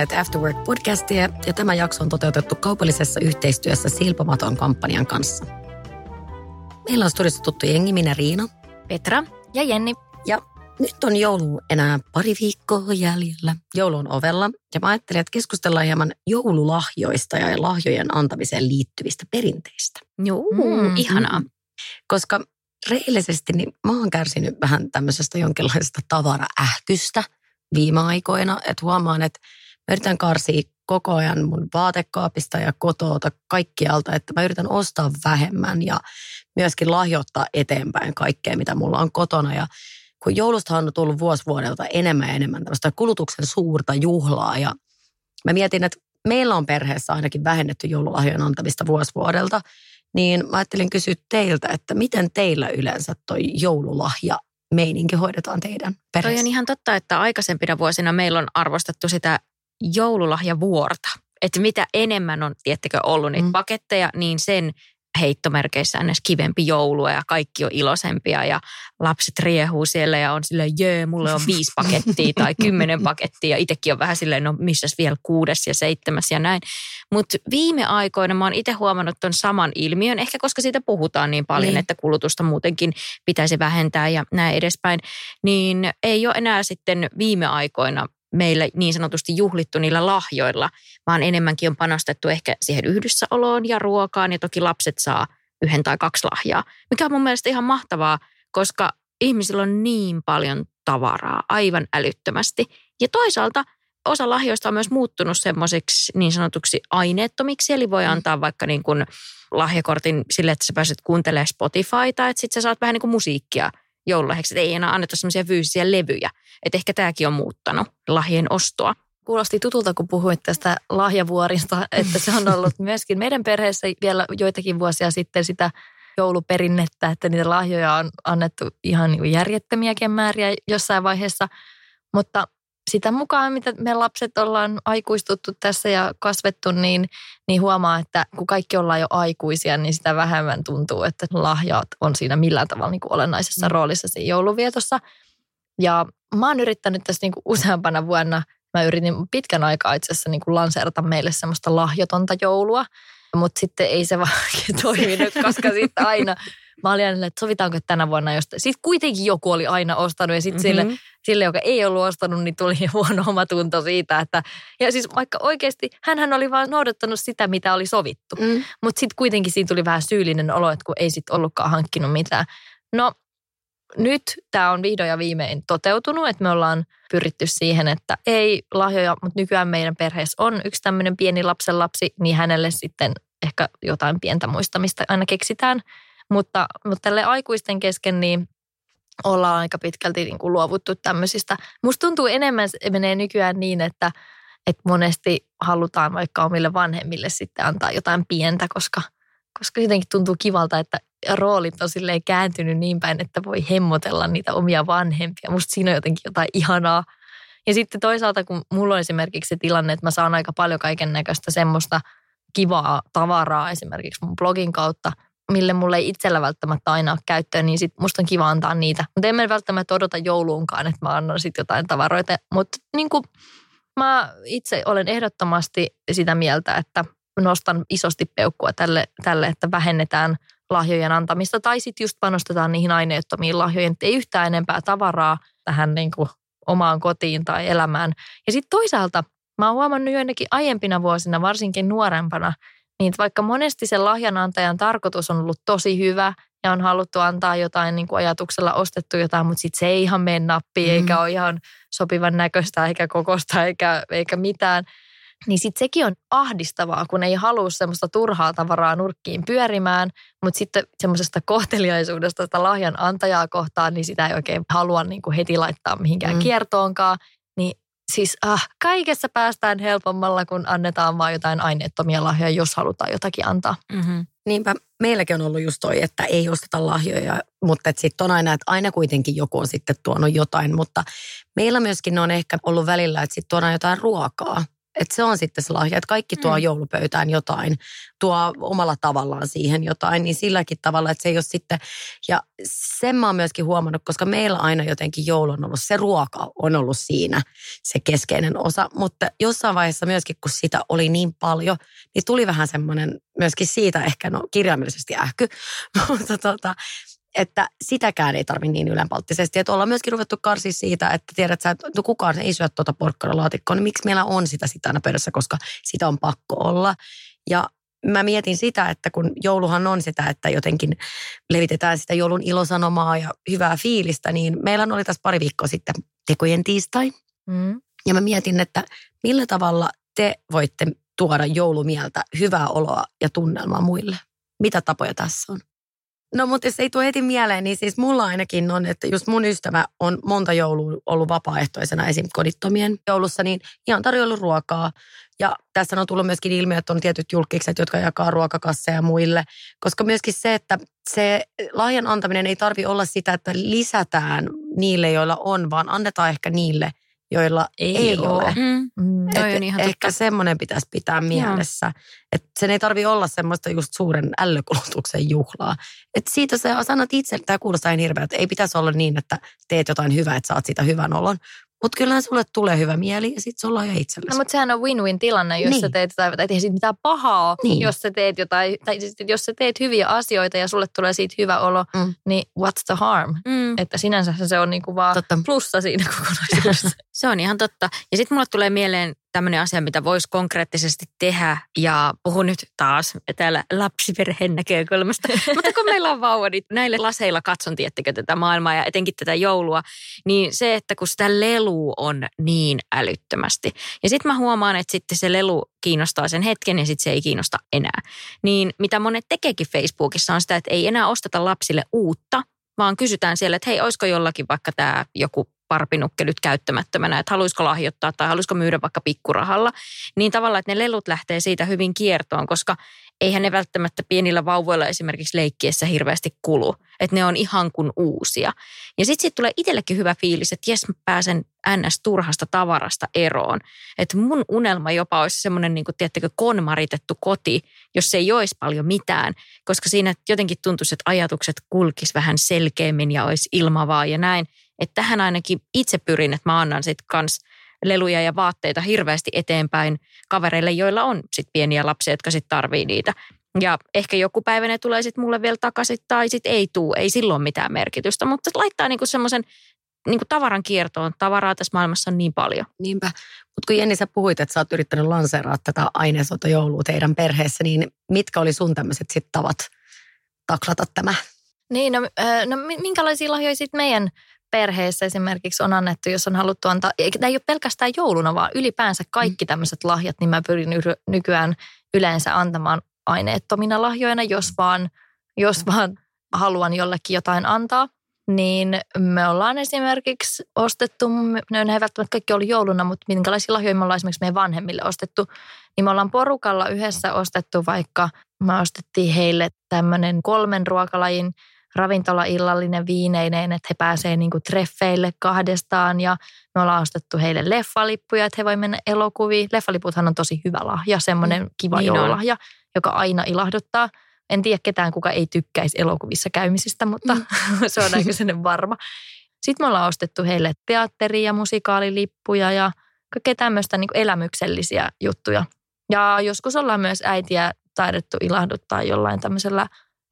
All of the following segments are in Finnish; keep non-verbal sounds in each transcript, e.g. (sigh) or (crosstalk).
Kuuntelet Afterwork-podcastia ja tämä jakso on toteutettu kaupallisessa yhteistyössä Silpomaton kampanjan kanssa. Meillä on studiossa tuttu jengi, minä Riina. Petra ja Jenni. Ja nyt on joulu enää pari viikkoa jäljellä. Joulu on ovella ja mä ajattelin, että keskustellaan hieman joululahjoista ja lahjojen antamiseen liittyvistä perinteistä. Joo, mm, ihanaa. Koska reillisesti niin mä oon kärsinyt vähän tämmöisestä jonkinlaisesta tavaraähkystä viime aikoina. Että huomaan, että mä yritän karsia koko ajan mun vaatekaapista ja kotoota kaikkialta, että mä yritän ostaa vähemmän ja myöskin lahjoittaa eteenpäin kaikkea, mitä mulla on kotona. Ja kun joulusta on tullut vuosi vuodelta enemmän ja enemmän tämmöistä kulutuksen suurta juhlaa ja mä mietin, että meillä on perheessä ainakin vähennetty joululahjojen antamista vuosi vuodelta, niin mä ajattelin kysyä teiltä, että miten teillä yleensä toi joululahja meininki hoidetaan teidän perheessä? Toi on ihan totta, että aikaisempina vuosina meillä on arvostettu sitä joululahjavuorta. Että mitä enemmän on, tiettekö, ollut niitä mm. paketteja, niin sen heittomerkeissä on kivempi joulua ja kaikki on iloisempia ja lapset riehuu siellä ja on silleen, jee, mulle on viisi pakettia tai kymmenen pakettia ja itsekin on vähän silleen, no missäs vielä kuudes ja seitsemäs ja näin. Mutta viime aikoina mä oon itse huomannut ton saman ilmiön, ehkä koska siitä puhutaan niin paljon, niin. että kulutusta muutenkin pitäisi vähentää ja näin edespäin, niin ei ole enää sitten viime aikoina meillä niin sanotusti juhlittu niillä lahjoilla, vaan enemmänkin on panostettu ehkä siihen yhdyssäoloon ja ruokaan ja toki lapset saa yhden tai kaksi lahjaa, mikä on mun mielestä ihan mahtavaa, koska ihmisillä on niin paljon tavaraa aivan älyttömästi. Ja toisaalta osa lahjoista on myös muuttunut semmoiseksi niin sanotuksi aineettomiksi, eli voi mm. antaa vaikka niin kuin lahjakortin sille, että sä pääset kuuntelemaan Spotifyta, että sitten sä saat vähän niin kuin musiikkia joululahjaksi, että ei enää anneta semmoisia fyysisiä levyjä. Että ehkä tämäkin on muuttanut lahjien ostoa. Kuulosti tutulta, kun puhuit tästä lahjavuorista, että se on ollut (laughs) myöskin meidän perheessä vielä joitakin vuosia sitten sitä jouluperinnettä, että niitä lahjoja on annettu ihan niin järjettömiäkin määriä jossain vaiheessa. Mutta sitä mukaan, mitä me lapset ollaan aikuistuttu tässä ja kasvettu, niin, niin huomaa, että kun kaikki ollaan jo aikuisia, niin sitä vähemmän tuntuu, että lahjat on siinä millään tavalla niin kuin olennaisessa mm. roolissa siinä jouluvietossa. Ja mä oon yrittänyt tässä niin kuin useampana vuonna, mä yritin pitkän aikaa itse asiassa niin kuin lanseerata meille semmoista lahjotonta joulua, mutta sitten ei se vaan (laughs) toiminut, koska sitten aina Mä olin aina, että sovitaanko tänä vuonna jostain. Sitten kuitenkin joku oli aina ostanut ja sitten mm-hmm. sille, sille, joka ei ollut ostanut, niin tuli (laughs) huono omatunto siitä, että ja siis vaikka oikeasti, hän oli vaan noudattanut sitä, mitä oli sovittu. Mm. Mutta sitten kuitenkin siinä tuli vähän syyllinen olo, että kun ei sitten ollutkaan hankkinut mitään. No nyt tämä on vihdoin ja viimein toteutunut, että me ollaan pyritty siihen, että ei lahjoja, mutta nykyään meidän perheessä on yksi tämmöinen pieni lapsen lapsi, niin hänelle sitten ehkä jotain pientä muistamista aina keksitään. Mutta, mutta tälle aikuisten kesken niin ollaan aika pitkälti niin kuin luovuttu tämmöisistä. Musta tuntuu enemmän, menee nykyään niin, että, että monesti halutaan vaikka omille vanhemmille sitten antaa jotain pientä, koska, koska jotenkin tuntuu kivalta, että roolit on silleen kääntynyt niin päin, että voi hemmotella niitä omia vanhempia. Musta siinä on jotenkin jotain ihanaa. Ja sitten toisaalta, kun mulla on esimerkiksi se tilanne, että mä saan aika paljon kaiken näköistä semmoista kivaa tavaraa esimerkiksi mun blogin kautta – mille mulle ei itsellä välttämättä aina ole käyttöön, niin sit musta on kiva antaa niitä. Mutta en mä välttämättä odota jouluunkaan, että mä annan sitten jotain tavaroita. Mutta niin mä itse olen ehdottomasti sitä mieltä, että nostan isosti peukkua tälle, tälle että vähennetään lahjojen antamista. Tai sitten just panostetaan niihin aineettomiin lahjojen, että ei yhtään enempää tavaraa tähän niin kuin omaan kotiin tai elämään. Ja sitten toisaalta Mä oon huomannut joidenkin aiempina vuosina, varsinkin nuorempana, niin vaikka monesti sen lahjanantajan tarkoitus on ollut tosi hyvä ja on haluttu antaa jotain niin kuin ajatuksella ostettu jotain, mutta sitten se ei ihan mene nappiin mm. eikä ole ihan sopivan näköistä eikä kokosta eikä, eikä mitään. Niin sitten sekin on ahdistavaa, kun ei halua semmoista turhaa tavaraa nurkkiin pyörimään, mutta sitten semmoisesta kohteliaisuudesta sitä lahjan antajaa kohtaan, niin sitä ei oikein halua niin kuin heti laittaa mihinkään mm. kiertoonkaan. Siis ah, kaikessa päästään helpommalla, kun annetaan vaan jotain aineettomia lahjoja, jos halutaan jotakin antaa. Mm-hmm. Niinpä meilläkin on ollut just toi, että ei osteta lahjoja, mutta sitten on aina, että aina kuitenkin joku on sitten tuonut jotain, mutta meillä myöskin on ehkä ollut välillä, että sitten tuodaan jotain ruokaa. Että se on sitten se lahja, että kaikki tuo mm. joulupöytään jotain, tuo omalla tavallaan siihen jotain, niin silläkin tavalla, että se ei ole sitten, ja sen mä oon myöskin huomannut, koska meillä aina jotenkin joulu on ollut, se ruoka on ollut siinä se keskeinen osa, mutta jossain vaiheessa myöskin, kun sitä oli niin paljon, niin tuli vähän semmoinen myöskin siitä ehkä, no kirjaimellisesti ähky, (laughs) mutta tota, että sitäkään ei tarvitse niin ylenpalttisesti. Että ollaan myöskin ruvettu karsia siitä, että tiedät sä, että no kukaan ei syö tuota porkkanalaatikkoa, niin miksi meillä on sitä sitä aina perässä, koska sitä on pakko olla. Ja mä mietin sitä, että kun jouluhan on sitä, että jotenkin levitetään sitä joulun ilosanomaa ja hyvää fiilistä, niin meillä oli tässä pari viikkoa sitten tekojen tiistai. Mm. Ja mä mietin, että millä tavalla te voitte tuoda joulumieltä hyvää oloa ja tunnelmaa muille? Mitä tapoja tässä on? No mutta jos ei tule heti mieleen, niin siis mulla ainakin on, että just mun ystävä on monta joulua ollut vapaaehtoisena esim. kodittomien joulussa, niin ihan tarjoillut ruokaa. Ja tässä on tullut myöskin ilmi, että on tietyt julkikset, jotka jakaa ruokakasseja muille. Koska myöskin se, että se lahjan antaminen ei tarvi olla sitä, että lisätään niille, joilla on, vaan annetaan ehkä niille, joilla ei, ei ole. ole. Mm. Mm. on ihan ehkä totta. semmoinen pitäisi pitää mielessä. Että sen ei tarvi olla semmoista just suuren ällökulutuksen juhlaa. Että siitä sä sanot itse, tämä kuulostaa ihan hirveä, että ei pitäisi olla niin, että teet jotain hyvää, että saat siitä hyvän olon. Mutta kyllähän sulle tulee hyvä mieli ja sitten sulla on jo itsellesi. No, mutta sehän on win-win tilanne, jos niin. sä teet jotain, tai ei siitä mitään pahaa, niin. jos sä teet jotain, tai siis, jos sä teet hyviä asioita ja sulle tulee siitä hyvä olo, mm. niin what's the harm? Mm. Että sinänsä se on niinku vaan totta. plussa siinä (laughs) kokonaisuudessa. se on ihan totta. Ja sitten mulle tulee mieleen tämmöinen asia, mitä voisi konkreettisesti tehdä. Ja puhun nyt taas täällä lapsiperheen näkökulmasta. (laughs) Mutta kun meillä on vauva, niin näille laseilla katson, tiettekö, tätä maailmaa ja etenkin tätä joulua. Niin se, että kun sitä lelu on niin älyttömästi. Ja sitten mä huomaan, että sitten se lelu kiinnostaa sen hetken ja sitten se ei kiinnosta enää. Niin mitä monet tekeekin Facebookissa on sitä, että ei enää osteta lapsille uutta, vaan kysytään siellä, että hei, olisiko jollakin vaikka tämä joku parpinukke nyt käyttämättömänä, että haluaisiko lahjoittaa tai haluaisiko myydä vaikka pikkurahalla. Niin tavallaan, että ne lelut lähtee siitä hyvin kiertoon, koska eihän ne välttämättä pienillä vauvoilla esimerkiksi leikkiessä hirveästi kulu. Että ne on ihan kuin uusia. Ja sitten sit tulee itsellekin hyvä fiilis, että jes mä pääsen ns. turhasta tavarasta eroon. Että mun unelma jopa olisi semmoinen, niin kuin, tiedättekö, konmaritettu koti, jos ei olisi paljon mitään. Koska siinä jotenkin tuntuisi, että ajatukset kulkis vähän selkeämmin ja olisi ilmavaa ja näin. Että tähän ainakin itse pyrin, että mä annan sitten kans leluja ja vaatteita hirveästi eteenpäin kavereille, joilla on sitten pieniä lapsia, jotka sitten tarvii niitä. Ja ehkä joku päivä ne tulee sitten mulle vielä takaisin tai sitten ei tuu, ei silloin mitään merkitystä, mutta laittaa niinku semmoisen niinku tavaran kiertoon. Tavaraa tässä maailmassa on niin paljon. Niinpä. Mutta kun Jenni sä puhuit, että sä oot yrittänyt lanseeraa tätä aineisota joulua teidän perheessä, niin mitkä oli sun tämmöiset sitten tavat taklata tämä? Niin, no, no minkälaisia lahjoja sitten meidän perheessä esimerkiksi on annettu, jos on haluttu antaa, tämä ei ole pelkästään jouluna, vaan ylipäänsä kaikki mm. tämmöiset lahjat, niin mä pyrin nykyään yleensä antamaan aineettomina lahjoina, jos vaan, jos vaan haluan jollekin jotain antaa. Niin me ollaan esimerkiksi ostettu, ne ei välttämättä kaikki ollut jouluna, mutta minkälaisia lahjoja me ollaan esimerkiksi meidän vanhemmille ostettu. Niin me ollaan porukalla yhdessä ostettu vaikka, me ostettiin heille tämmöinen kolmen ruokalajin ravintolaillallinen viineineen, että he pääsee niin kuin treffeille kahdestaan ja me ollaan ostettu heille leffalippuja, että he voi mennä elokuviin. Leffaliputhan on tosi hyvä lahja, semmoinen mm, kiva niin joululahja, joka aina ilahduttaa. En tiedä ketään, kuka ei tykkäisi elokuvissa käymisistä, mutta mm. (laughs) se on aika sellainen varma. Sitten me ollaan ostettu heille teatteri- ja musikaalilippuja ja kaikkea tämmöistä niin elämyksellisiä juttuja. Ja joskus ollaan myös äitiä taidettu ilahduttaa jollain tämmöisellä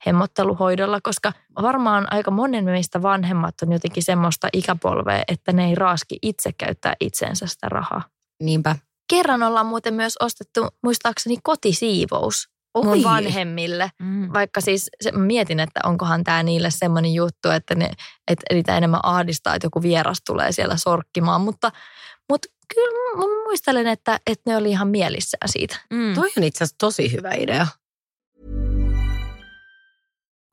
hemmotteluhoidolla, koska varmaan aika monen meistä vanhemmat on jotenkin semmoista ikäpolvea, että ne ei raaski itse käyttää itsensä sitä rahaa. Niinpä. kerran ollaan muuten myös ostettu, muistaakseni kotisiivous mun Oi. vanhemmille. Mm. Vaikka siis se, mietin, että onkohan tämä niille semmoinen juttu, että, ne, että niitä enemmän ahdistaa, että joku vieras tulee siellä sorkkimaan. Mutta, mutta kyllä mä muistelen, että, että ne oli ihan mielissään siitä. Mm. Toi on itse asiassa tosi hyvä idea.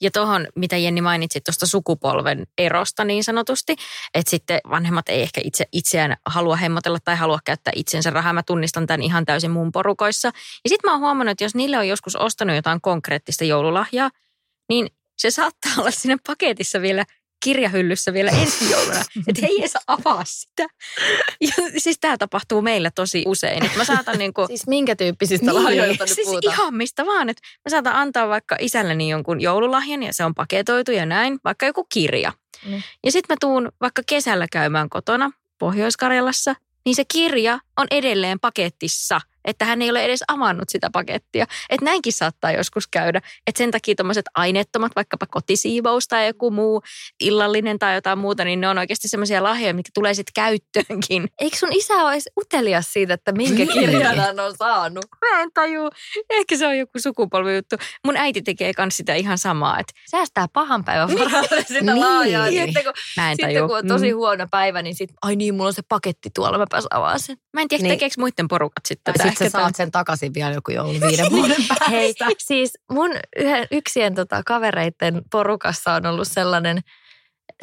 Ja tuohon, mitä Jenni mainitsit tuosta sukupolven erosta niin sanotusti, että sitten vanhemmat ei ehkä itse itseään halua hemmotella tai halua käyttää itsensä rahaa. Mä tunnistan tämän ihan täysin mun porukoissa. Ja sitten mä oon huomannut, että jos niille on joskus ostanut jotain konkreettista joululahjaa, niin se saattaa olla siinä paketissa vielä kirjahyllyssä vielä (laughs) ensi jouluna, että he ei edes avaa sitä. Ja siis tämä tapahtuu meillä tosi usein. Että mä saatan (laughs) niin kuin, Siis minkä tyyppisistä lahjoista nyt siis puhutaan? ihan mistä vaan. Että mä saatan antaa vaikka isälleni jonkun joululahjan ja se on paketoitu ja näin, vaikka joku kirja. Mm. Ja sitten mä tuun vaikka kesällä käymään kotona Pohjois-Karjalassa, niin se kirja on edelleen paketissa, että hän ei ole edes avannut sitä pakettia. Että näinkin saattaa joskus käydä. Että sen takia tuommoiset aineettomat, vaikkapa kotisiivous tai joku muu illallinen tai jotain muuta, niin ne on oikeasti semmoisia lahjoja, mitkä tulee sitten käyttöönkin. Eikö sun isä ole edes utelias siitä, että minkä Niin. kirjan hän on saanut? Mä en tajua. Ehkä se on joku sukupolvijuttu. Mun äiti tekee kans sitä ihan samaa. Että Säästää pahan päivän varalle (laughs) sitä Niin. lahjaa. Niin, sitten kun, mä en sitten tajua. kun on tosi Mm. huono päivä, niin sit, ai niin, mulla on se paketti tuolla, mä pääsen avaamaan sen. Mä en tiedä, Niin. tekeekö muiden porukat sitten tätä. Sitten sä Ehkä saat sen takaisin vielä joku joulu viiden (laughs) vuoden päästä. Hei, siis mun yhden, yksien tota, kavereiden porukassa on ollut sellainen,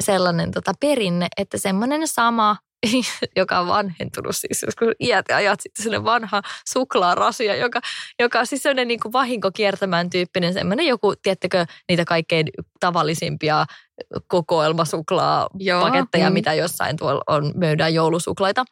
sellainen tota, perinne, että semmoinen sama, (laughs) joka on vanhentunut siis joskus iät ja ajat sitten sellainen vanha suklaarasia, joka, joka on siis sellainen niin kuin vahinkokiertämään tyyppinen semmoinen joku, tiettäkö, niitä kaikkein tavallisimpia kokoelmasuklaapaketteja, Joo, mm. mitä jossain tuolla on, myydään joulusuklaita.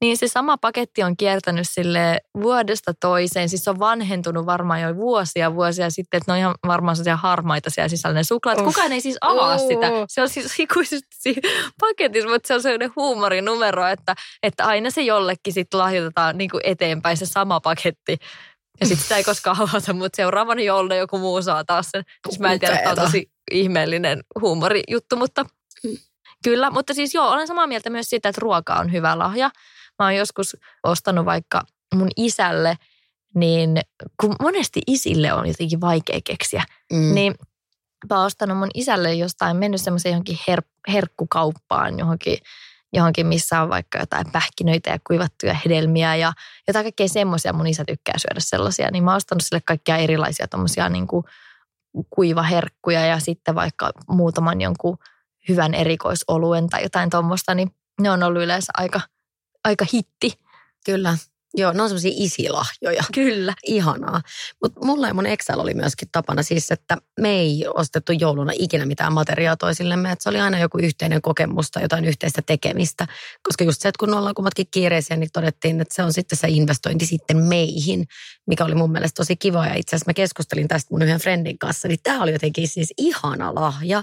Niin se sama paketti on kiertänyt sille vuodesta toiseen. Siis se on vanhentunut varmaan jo vuosia vuosia sitten, että ne on ihan varmaan sellaisia harmaita siellä sisällä ne suklaat. Uff. Kukaan ei siis avaa Uh. sitä. Se on siis (laughs) ikuisesti siinä paketissa, mutta se on sellainen huumorinumero, että, että aina se jollekin sitten lahjoitetaan niin kuin eteenpäin se sama paketti. Ja sitten sitä ei koskaan (laughs) avata, mutta seuraavana jouluna joku muu saa taas sen. Siis mä en tiedä, että on tosi ihmeellinen huumorijuttu, mutta kyllä. Mutta siis joo, olen samaa mieltä myös siitä, että ruoka on hyvä lahja. Mä oon joskus ostanut vaikka mun isälle, niin kun monesti isille on jotenkin vaikea keksiä, Mm. niin mä oon ostanut mun isälle jostain, mennyt semmoiseen johonkin her- herkkukauppaan johonkin, johonkin, missä on vaikka jotain pähkinöitä ja kuivattuja hedelmiä ja jotain kaikkea semmoisia. Mun isä tykkää syödä sellaisia, niin mä oon ostanut sille kaikkia erilaisia tommosia niin kuin kuivaherkkuja ja sitten vaikka muutaman jonkun hyvän erikoisoluen tai jotain tuommoista, niin ne on ollut yleensä aika, aika hitti. Kyllä. Joo, ne on semmoisia isilahjoja. Kyllä. Ihanaa. Mutta mulla ja mun Excel oli myöskin tapana siis, että me ei ostettu jouluna ikinä mitään materiaa toisillemme. Että se oli aina joku yhteinen kokemus tai jotain yhteistä tekemistä. Koska just se, että kun ollaan kummatkin kiireisiä, niin todettiin, että se on sitten se investointi sitten meihin, mikä oli mun mielestä tosi kiva. Ja itse asiassa mä keskustelin tästä mun yhden friendin kanssa, niin tämä oli jotenkin siis ihana lahja.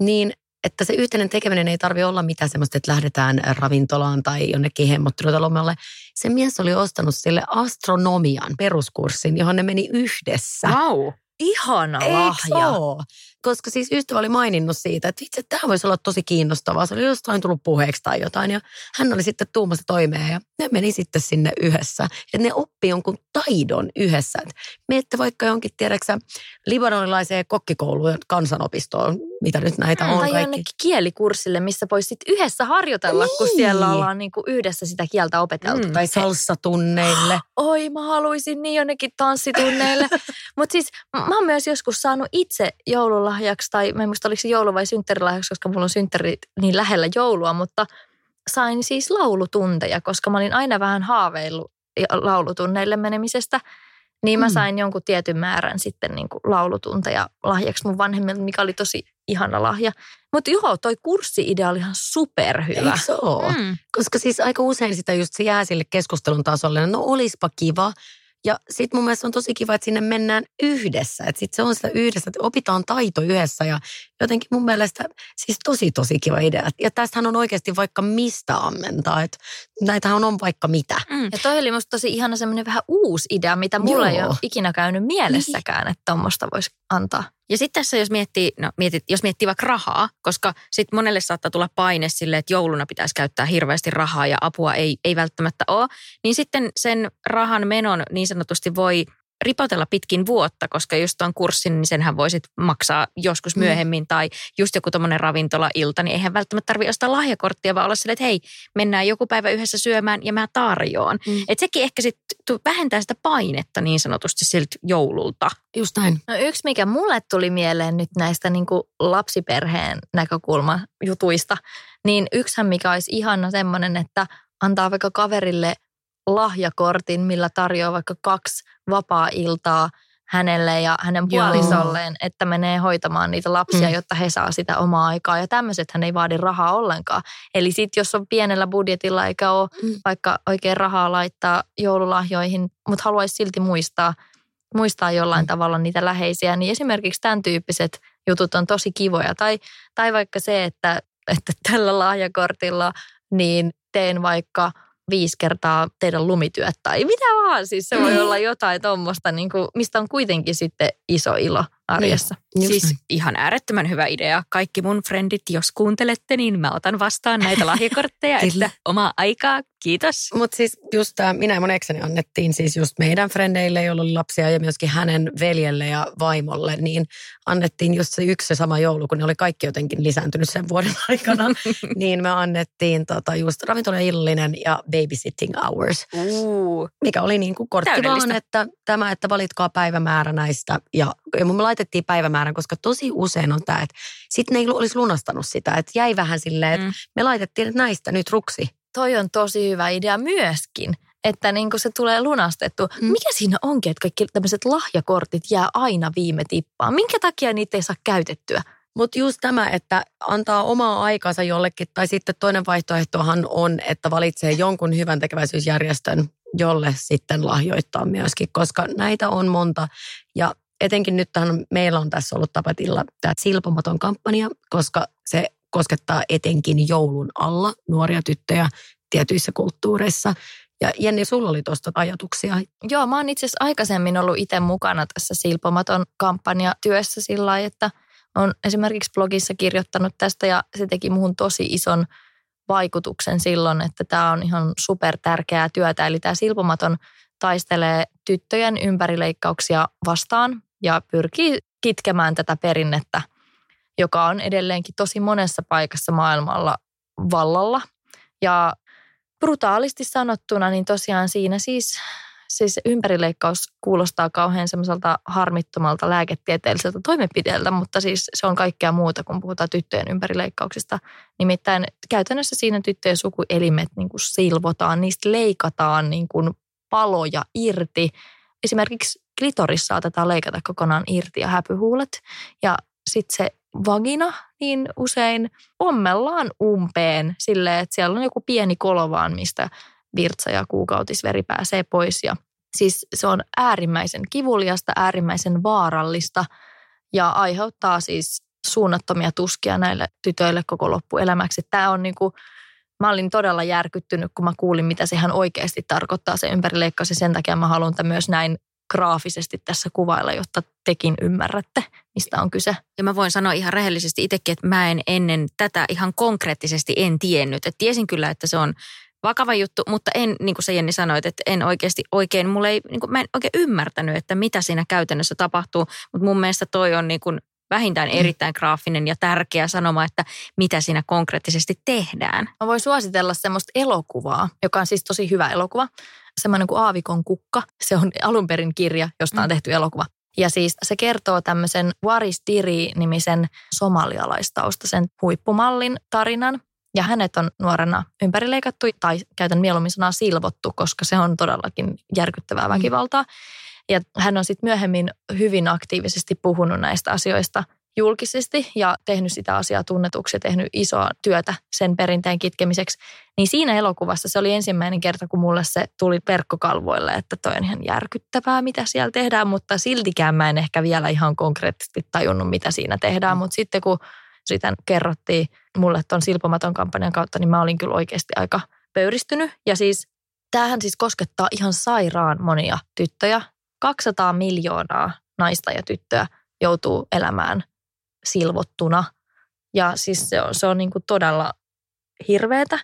Niin että se yhteinen tekeminen ei tarvi olla mitään semmoista, että lähdetään ravintolaan tai jonnekin hemmottelulomalle. Se mies oli ostanut sille astronomian peruskurssin, johon ne meni yhdessä. Wow. Ihana lahja. oo? Koska siis ystävä oli maininnut siitä, että vitsi, tämä voisi olla tosi kiinnostavaa. Se oli jostain tullut puheeksi tai jotain ja hän oli sitten tuumasta toimeen ja ne meni sitten sinne yhdessä. Että ne oppii jonkun taidon yhdessä. Että miette vaikka jonkin, tiedäksä, libanonilaiseen kokkikouluun kansanopistoon, mitä nyt näitä Mm, on tai kaikki. jonnekin kielikurssille, missä voisi sit yhdessä harjoitella, niin. kun Niin. siellä ollaan niinku yhdessä sitä kieltä opeteltu. Mm. Tai salsatunneille. (gasps) Oi, mä haluaisin niin jonnekin tanssitunneille. (laughs) Mutta siis mä oon myös joskus saanut itse joululahjaksi, tai mä en muista oliko se joulu- vai synttärilahjaksi, koska mulla on synttärit niin lähellä joulua, mutta sain siis laulutunteja, koska mä olin aina vähän haaveillut laulutunneille menemisestä. Niin mä Mm. sain jonkun tietyn määrän sitten niin kuin laulutunteja lahjaksi mun vanhemmilta, mikä oli tosi ihana lahja. Mutta joo, toi kurssi-idea oli ihan superhyvä. Eikö se ole? Mm. Koska siis aika usein sitä just se jää sille keskustelun tasolle. No olispa kiva. Ja sitten mun mielestä on tosi kiva, että sinne mennään yhdessä. Että sitten se on sitä yhdessä, että opitaan taito yhdessä. Ja jotenkin mun mielestä siis tosi tosi kiva idea. Ja tästähän on oikeasti vaikka mistä ammentaa. Että näitähän on vaikka mitä. Mm. Ja toi oli musta tosi ihana semmoinen vähän uusi idea, mitä mulla ei Joo. ole ikinä käynyt mielessäkään, että tuommoista voisi antaa. Ja sitten tässä, jos miettii, no mietit, jos miettii vaikka rahaa, koska sitten monelle saattaa tulla paine sille, että jouluna pitäisi käyttää hirveästi rahaa ja apua ei, ei välttämättä ole, niin sitten sen rahan menon niin sanotusti voi ripotella pitkin vuotta, koska just tuon kurssin, niin senhän voisit maksaa joskus Mm. myöhemmin tai just joku tuommoinen ravintola-ilta, niin eihän välttämättä tarvitse ostaa lahjakorttia, vaan olla silleen, että hei, mennään joku päivä yhdessä syömään ja mä tarjoan. Mm. Että sekin ehkä sitten vähentää sitä painetta niin sanotusti siltä joululta. Just näin. No yksi, mikä mulle tuli mieleen nyt näistä niin kuin lapsiperheen näkökulma jutuista, niin yksihän mikä olisi ihana semmoinen, että antaa vaikka kaverille lahjakortin, millä tarjoaa vaikka kaksi vapaa-iltaa hänelle ja hänen Joo. puolisolleen, että menee hoitamaan niitä lapsia, Mm. jotta he saa sitä omaa aikaa. Ja tämmöiset hän ei vaadi rahaa ollenkaan. Eli sitten jos on pienellä budjetilla eikä ole Mm. vaikka oikein rahaa laittaa joululahjoihin, mutta haluaisi silti muistaa, muistaa jollain Mm. tavalla niitä läheisiä, niin esimerkiksi tämän tyyppiset jutut on tosi kivoja. Tai, tai vaikka se, että, että tällä lahjakortilla niin teen vaikka viisi kertaa teidän lumityöt tai mitä vaan. Siis se voi (laughs) olla jotain tuommoista, niin kuin, mistä on kuitenkin sitten iso ilo arjessa. Just siis näin. ihan äärettömän hyvä idea. Kaikki mun frendit, jos kuuntelette, niin mä otan vastaan näitä lahjakortteja, (laughs) että omaa aikaa, kiitos. Mutta siis just tää, minä ja mun ekseni annettiin siis just meidän frendeille, joilla oli lapsia ja myöskin hänen veljelle ja vaimolle, niin annettiin just se yksi se sama joulu, kun ne oli kaikki jotenkin lisääntynyt sen vuoden (laughs) aikana, (laughs) niin me annettiin tota just ravintola illinen ja babysitting hours, Uu. mikä oli niin kuin kortti vaan, että tämä, että valitkaa päivämäärä näistä ja, ja me laitettiin päivämäärän, koska tosi usein on tämä, että sitten ne ei olisi lunastanut sitä, että jäi vähän silleen, että Mm. me laitettiin, näistä nyt ruksi. Toi on tosi hyvä idea myöskin, että niin se tulee lunastettu. Mm. Mikä siinä onkin, että kaikki tämmöiset lahjakortit jää aina viime tippaan? Minkä takia niitä ei saa käytettyä? Mutta just tämä, että antaa omaa aikansa jollekin, tai sitten toinen vaihtoehtohan on, että valitsee jonkun hyvän tekeväisyysjärjestön, jolle sitten lahjoittaa myöskin, koska näitä on monta. Ja etenkin nyt meillä on tässä ollut tapetilla tämä silpomaton kampanja, koska se koskettaa etenkin joulun alla nuoria tyttöjä tietyissä kulttuureissa. Ja Jenni, sulla oli tuosta ajatuksia. Joo, mä oon itse asiassa aikaisemmin ollut itse mukana tässä Silpomaton kampanjatyössä sillä lailla, että on esimerkiksi blogissa kirjoittanut tästä ja se teki muhun tosi ison vaikutuksen silloin, että tämä on ihan super tärkeää työtä. Eli tämä Silpomaton taistelee tyttöjen ympärileikkauksia vastaan ja pyrkii kitkemään tätä perinnettä, joka on edelleenkin tosi monessa paikassa maailmalla vallalla. Ja brutaalisti sanottuna, niin tosiaan siinä siis, siis ympärileikkaus kuulostaa kauhean semmoiselta harmittomalta lääketieteelliseltä toimenpiteeltä, mutta siis se on kaikkea muuta, kun puhutaan tyttöjen ympärileikkauksista. Nimittäin käytännössä siinä tyttöjen sukuelimet niin kuin silvotaan, niistä leikataan niin kuin paloja irti. Esimerkiksi klitoris saatetaan leikata kokonaan irti ja häpyhuulet. Ja sitten se vagina, niin usein ommellaan umpeen silleen, että siellä on joku pieni kolo vaan, mistä virtsa ja kuukautisveri pääsee pois. Ja siis se on äärimmäisen kivuliasta, äärimmäisen vaarallista ja aiheuttaa siis suunnattomia tuskia näille tytöille koko loppuelämäksi. Tämä on niin kuin, mä olin todella järkyttynyt, kun mä kuulin, mitä sehän oikeasti tarkoittaa se ympärileikkaus ja sen takia mä haluan myös näin graafisesti tässä kuvailla, jotta tekin ymmärrätte, mistä on kyse. Ja mä voin sanoa ihan rehellisesti itsekin, että mä en ennen tätä ihan konkreettisesti en tiennyt. Että tiesin kyllä, että se on vakava juttu, mutta en, niin kuin sä Jenni sanoit, että en oikeasti oikein, mulla ei, niin kuin, mä en oikein ymmärtänyt, että mitä siinä käytännössä tapahtuu, mutta mun mielestä toi on niin kuin vähintään mm. erittäin graafinen ja tärkeä sanoma, että mitä siinä konkreettisesti tehdään. Mä voin suositella semmoista elokuvaa, joka on siis tosi hyvä elokuva. Semmoinen kuin Aavikon kukka. Se on alun perin kirja, josta on mm. tehty elokuva. Ja siis se kertoo tämmöisen Waris Diri-nimisen somalialaistaustaisen huippumallin tarinan. Ja hänet on nuorena ympärileikattu, tai käytän mieluummin sanaa silvottu, koska se on todellakin järkyttävää mm. Ja hän on sitten myöhemmin hyvin aktiivisesti puhunut näistä asioista julkisesti ja tehnyt sitä asiaa tunnetuksi ja tehnyt isoa työtä sen perinteen kitkemiseksi. Niin siinä elokuvassa se oli ensimmäinen kerta, kun mulle se tuli perkkokalvoille, että toi on ihan järkyttävää, mitä siellä tehdään, mutta siltikään mä en ehkä vielä ihan konkreettisesti tajunnut, mitä siinä tehdään. Mutta sitten kun sitä kerrottiin mulle tuon Silpomaton kampanjan kautta, niin mä olin kyllä oikeasti aika pöyristynyt. Ja siis tämähän siis koskettaa ihan sairaan monia tyttöjä 200 miljoonaa naista ja tyttöä joutuu elämään silvottuna. Ja siis se on, se on niin kuin todella hirveätä.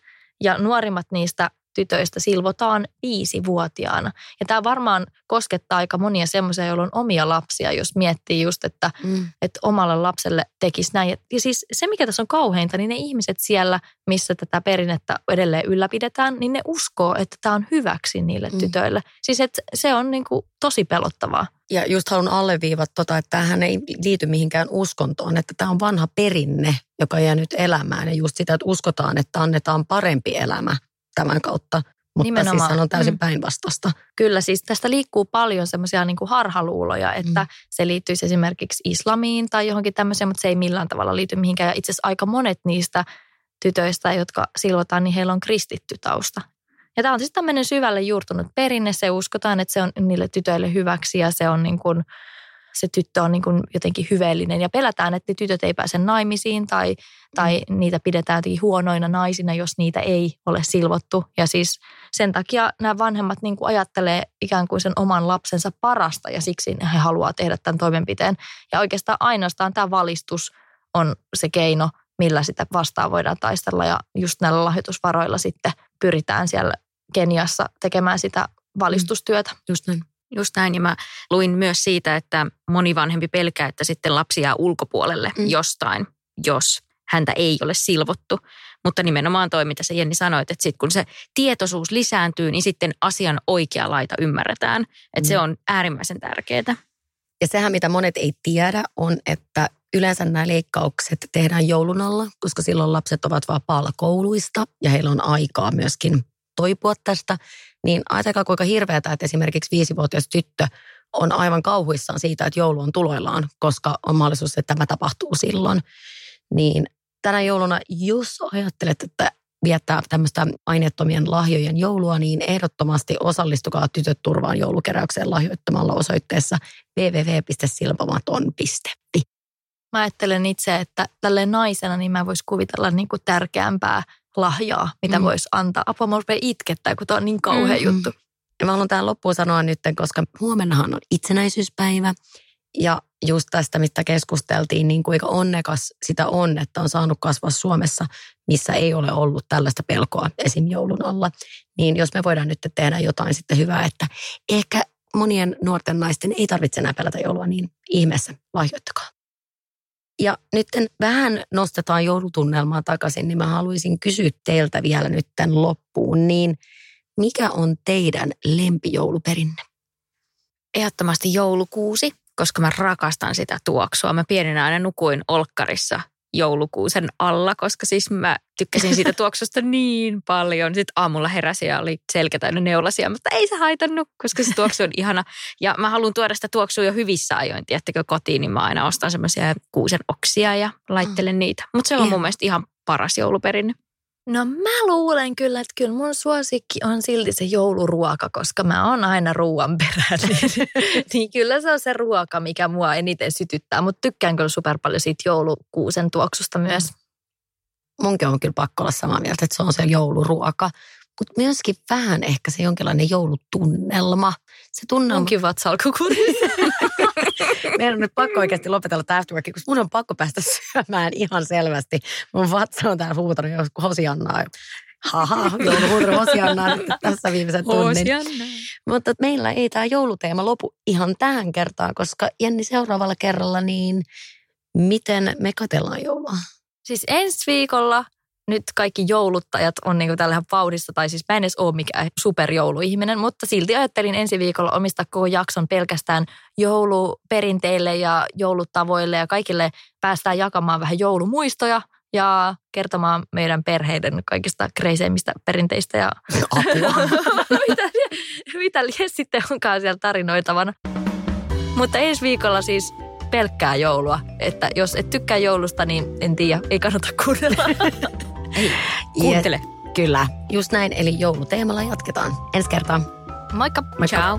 Ja nuorimmat niistä tytöistä silvotaan viisivuotiaana. Ja tämä varmaan koskettaa aika monia semmoisia, joilla on omia lapsia, jos miettii just, että, mm. että omalle lapselle tekisi näin. Ja siis se, mikä tässä on kauheinta, niin ne ihmiset siellä, missä tätä perinnettä edelleen ylläpidetään, niin ne uskoo, että tämä on hyväksi niille mm. tytöille. Siis että se on niin kuin tosi pelottavaa. Ja just haluan alleviivata tota, että tämähän ei liity mihinkään uskontoon, että tämä on vanha perinne, joka jää nyt elämään. Ja just sitä, että uskotaan, että annetaan parempi elämä tämän kautta. Mutta siis Nimenomaan. siis on täysin mm. päinvastasta. Kyllä, siis tästä liikkuu paljon semmoisia niin harhaluuloja, että mm. se liittyisi esimerkiksi islamiin tai johonkin tämmöiseen, mutta se ei millään tavalla liity mihinkään. Ja itse asiassa aika monet niistä tytöistä, jotka silvotaan, niin heillä on kristitty tausta. Ja tämä on siis tämmöinen syvälle juurtunut perinne. Se uskotaan, että se on niille tytöille hyväksi ja se on niin kuin – se tyttö on niin kuin jotenkin hyveellinen ja pelätään, että tytöt ei pääse naimisiin tai, tai mm. niitä pidetään jotenkin huonoina naisina, jos niitä ei ole silvottu. Ja siis sen takia nämä vanhemmat niin kuin ajattelee ikään kuin sen oman lapsensa parasta ja siksi he haluaa tehdä tämän toimenpiteen. Ja oikeastaan ainoastaan tämä valistus on se keino, millä sitä vastaan voidaan taistella ja just näillä lahjoitusvaroilla sitten pyritään siellä Keniassa tekemään sitä valistustyötä. Just näin. Just näin, ja mä luin myös siitä, että moni vanhempi pelkää, että sitten lapsi jää ulkopuolelle mm. jostain, jos häntä ei ole silvottu. Mutta nimenomaan toi, mitä se Jenni sanoit, että sitten kun se tietoisuus lisääntyy, niin sitten asian oikea laita ymmärretään. Että mm. se on äärimmäisen tärkeää. Ja sehän, mitä monet ei tiedä, on, että yleensä nämä leikkaukset tehdään joulun alla, koska silloin lapset ovat vapaalla kouluista ja heillä on aikaa myöskin toipua tästä, niin ajatelkaa kuinka hirveätä, että esimerkiksi viisivuotias tyttö on aivan kauhuissaan siitä, että joulu on tuloillaan, koska on mahdollisuus, että tämä tapahtuu silloin. Niin tänä jouluna, jos ajattelet, että viettää tämmöistä aineettomien lahjojen joulua, niin ehdottomasti osallistukaa Tytöt turvaan joulukeräykseen lahjoittamalla osoitteessa www.silpomaton.fi. Mä ajattelen itse, että tälle naisena niin mä vois kuvitella niin kuin tärkeämpää lahjaa, mitä mm. voisi antaa. Apua, mä rupean itkettää, kun tämä on niin kauhea mm. juttu. Ja mä haluan tähän loppuun sanoa nyt, koska huomennahan on itsenäisyyspäivä. Ja just tästä, mistä keskusteltiin, niin kuinka onnekas sitä on, että on saanut kasvaa Suomessa, missä ei ole ollut tällaista pelkoa esim. joulun alla. Niin jos me voidaan nyt tehdä jotain sitten hyvää, että ehkä monien nuorten naisten ei tarvitse enää pelätä joulua, niin ihmeessä lahjoittakaa. Ja nyt vähän nostetaan joulutunnelmaa takaisin, niin mä haluaisin kysyä teiltä vielä nyt tämän loppuun, niin mikä on teidän lempijouluperinne? Ehdottomasti joulukuusi, koska mä rakastan sitä tuoksua. Mä pienenä aina nukuin olkkarissa joulukuusen alla, koska siis mä tykkäsin siitä (laughs) tuoksusta niin paljon. Sitten aamulla heräsi ja oli selkä täynnä neulasia, mutta ei se haitannut, koska se tuoksu on ihana. Ja mä haluan tuoda sitä tuoksua jo hyvissä ajoin, tiettäkö kotiin, niin mä aina ostan semmoisia kuusen oksia ja laittelen mm. niitä. Mutta se on mun mielestä ihan paras jouluperinne. No mä luulen kyllä, että kyllä mun suosikki on silti se jouluruoka, koska mä oon aina ruoan perään. Niin, (laughs) niin kyllä se on se ruoka, mikä mua eniten sytyttää, mutta tykkään kyllä super paljon siitä joulukuusen tuoksusta myös. Munkin on kyllä pakko olla samaa mieltä, että se on se jouluruoka. Mutta myöskin vähän ehkä se jonkinlainen joulutunnelma. Se tunnelma. Onkin vatsalkukurissa. (laughs) Meidän on nyt pakko oikeasti lopetella tämä afterwork, koska mun on pakko päästä syömään ihan selvästi. Mun vatsa on täällä huutanut joskus Hosiannaa. Haha, jouluhuutanut Hosiannaa tässä viimeisen tunnin. Hosianna. Mutta meillä ei tämä jouluteema lopu ihan tähän kertaan, koska Jenni seuraavalla kerralla, niin miten me katellaan joulua? Siis ensi viikolla nyt kaikki jouluttajat on niin tällä vauhdissa, tai siis mä en edes ole mikään superjouluihminen, mutta silti ajattelin ensi viikolla omistaa koko jakson pelkästään jouluperinteille ja joulutavoille ja kaikille päästään jakamaan vähän joulumuistoja ja kertomaan meidän perheiden kaikista kreiseimmistä perinteistä ja Apua. (laughs) mitä, mitä sitten onkaan siellä tarinoitavana. Mutta ensi viikolla siis pelkkää joulua. Että jos et tykkää joulusta, niin en tiedä, ei kannata kuunnella. (laughs) Kuuntele. Ja, kyllä, just näin. Eli jouluteemalla jatketaan. Ensi kertaa. Moikka! Moikka. Ciao.